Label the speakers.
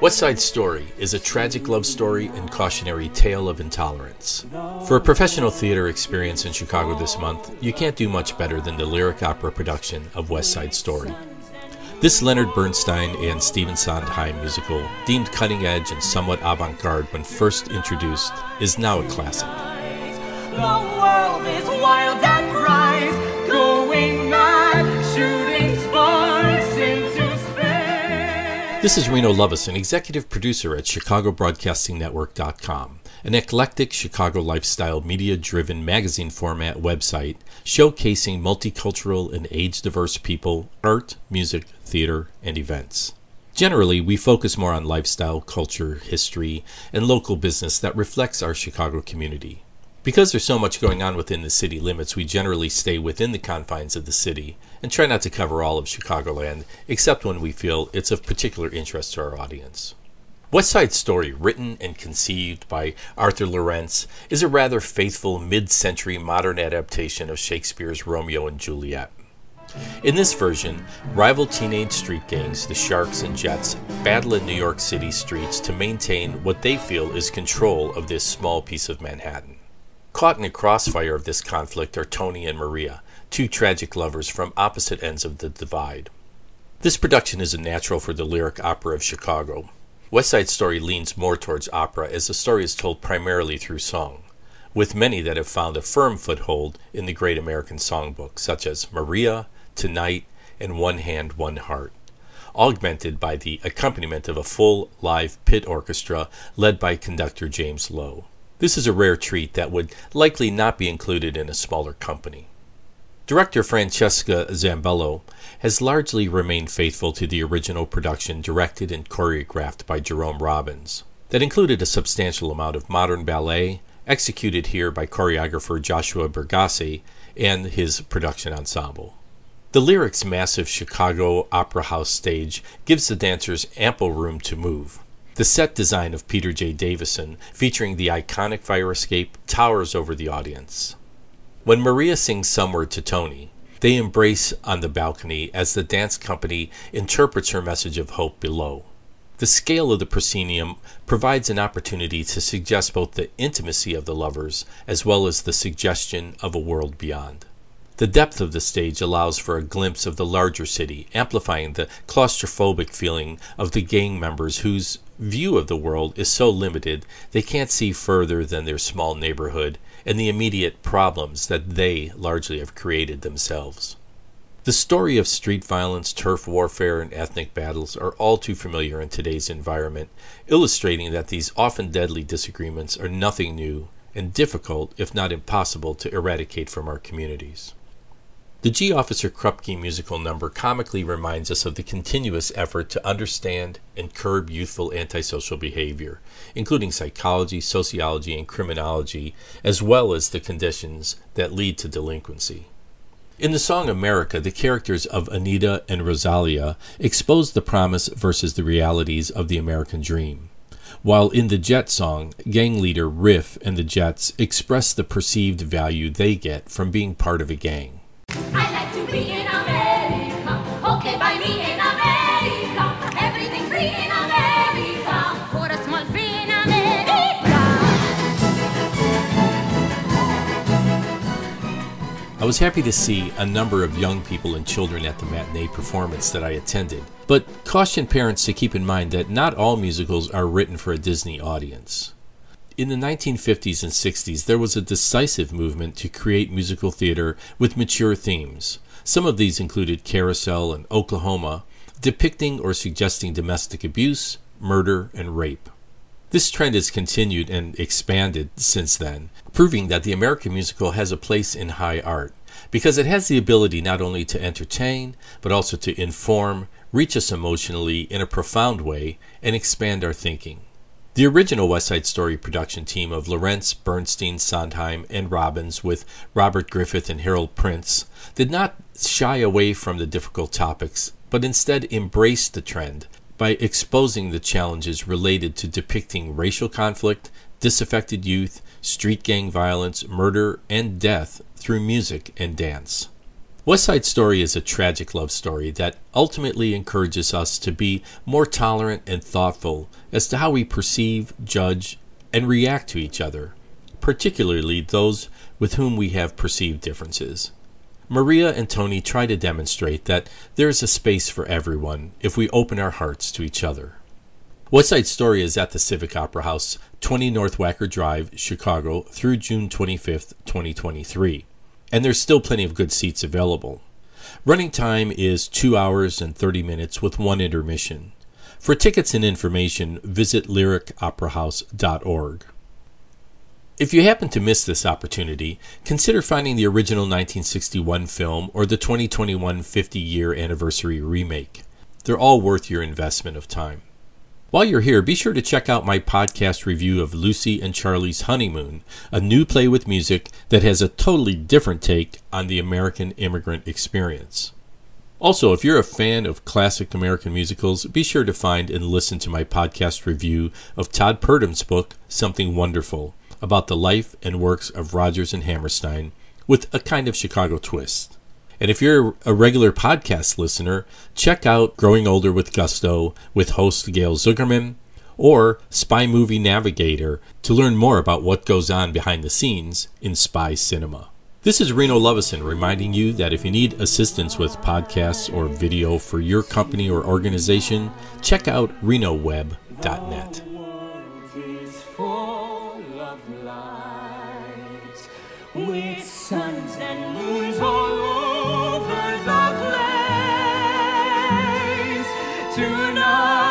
Speaker 1: West Side Story is a tragic love story and cautionary tale of intolerance. For a professional theater experience in Chicago this month, you can't do much better than the lyric opera production of West Side Story. This Leonard Bernstein and Stephen Sondheim musical, deemed cutting edge and somewhat avant garde when first introduced, is now a classic. This is Reno Lovison, executive producer at ChicagoBroadcastingNetwork.com, an eclectic Chicago lifestyle media driven magazine format website showcasing multicultural and age diverse people, art, music, theater, and events. Generally, we focus more on lifestyle, culture, history, and local business that reflects our Chicago community. Because there's so much going on within the city limits, we generally stay within the confines of the city and try not to cover all of Chicagoland, except when we feel it's of particular interest to our audience. West Side Story, written and conceived by Arthur Laurents, is a rather faithful mid century modern adaptation of Shakespeare's Romeo and Juliet. In this version, rival teenage street gangs, the Sharks and Jets, battle in New York City streets to maintain what they feel is control of this small piece of Manhattan. Caught in the crossfire of this conflict are Tony and Maria, two tragic lovers from opposite ends of the divide. This production is a natural for the lyric opera of Chicago. West Side Story leans more towards opera as the story is told primarily through song, with many that have found a firm foothold in the great American songbook, such as Maria, Tonight, and One Hand, One Heart, augmented by the accompaniment of a full live pit orchestra led by conductor James Lowe. This is a rare treat that would likely not be included in a smaller company. Director Francesca Zambello has largely remained faithful to the original production directed and choreographed by Jerome Robbins, that included a substantial amount of modern ballet, executed here by choreographer Joshua Bergasse and his production ensemble. The Lyric's massive Chicago Opera House stage gives the dancers ample room to move. The set design of Peter J. Davison, featuring the iconic fire escape, towers over the audience. When Maria sings Somewhere to Tony, they embrace on the balcony as the dance company interprets her message of hope below. The scale of the proscenium provides an opportunity to suggest both the intimacy of the lovers as well as the suggestion of a world beyond. The depth of the stage allows for a glimpse of the larger city, amplifying the claustrophobic feeling of the gang members whose view of the world is so limited they can't see further than their small neighborhood and the immediate problems that they largely have created themselves. The story of street violence, turf warfare, and ethnic battles are all too familiar in today's environment, illustrating that these often deadly disagreements are nothing new and difficult, if not impossible, to eradicate from our communities. The Gee Officer Krupke musical number comically reminds us of the continuous effort to understand and curb youthful antisocial behavior, including psychology, sociology, and criminology, as well as the conditions that lead to delinquency. In the song America, the characters of Anita and Rosalia expose the promise versus the realities of the American dream. While in the Jet song, gang leader Riff and the Jets express the perceived value they get from being part of a gang.
Speaker 2: I
Speaker 1: was happy to see a number of young people and children at the matinee performance that I attended, but caution parents to keep in mind that not all musicals are written for a Disney audience. In the 1950s and 60s, there was a decisive movement to create musical theater with mature themes. Some of these included Carousel and Oklahoma, depicting or suggesting domestic abuse, murder, and rape. This trend has continued and expanded since then, proving that the American musical has a place in high art because it has the ability not only to entertain, but also to inform, reach us emotionally in a profound way, and expand our thinking. The original West Side Story production team of Laurents, Bernstein, Sondheim, and Robbins, with Robert Griffith and Harold Prince, did not shy away from the difficult topics, but instead embraced the trend by exposing the challenges related to depicting racial conflict, disaffected youth, street gang violence, murder, and death through music and dance. West Side Story is a tragic love story that ultimately encourages us to be more tolerant and thoughtful as to how we perceive, judge, and react to each other, particularly those with whom we have perceived differences. Maria and Tony try to demonstrate that there is a space for everyone if we open our hearts to each other. West Side Story is at the Civic Opera House, 20 North Wacker Drive, Chicago, through June 25th, 2023 and there's still plenty of good seats available. Running time is 2 hours and 30 minutes with one intermission. For tickets and information, visit lyricoperahouse.org. If you happen to miss this opportunity, consider finding the original 1961 film or the 2021 50 year anniversary remake. They're all worth your investment of time. While you're here, be sure to check out my podcast review of Lucy and Charlie's Honeymoon, a new play with music that has a totally different take on the American immigrant experience. Also, if you're a fan of classic American musicals, be sure to find and listen to my podcast review of Todd Purdum's book, Something Wonderful, about the life and works of Rodgers and Hammerstein, with a kind of Chicago twist. And if you're a regular podcast listener, check out Growing Older with Gusto with host Gail Zuckerman or Spy Movie Navigator to learn more about what goes on behind the scenes in spy cinema. This is Reno Lovison reminding you that if you need assistance with podcasts or video for your company or organization, check out renoweb.net
Speaker 3: light with suns and moons all over the place tonight.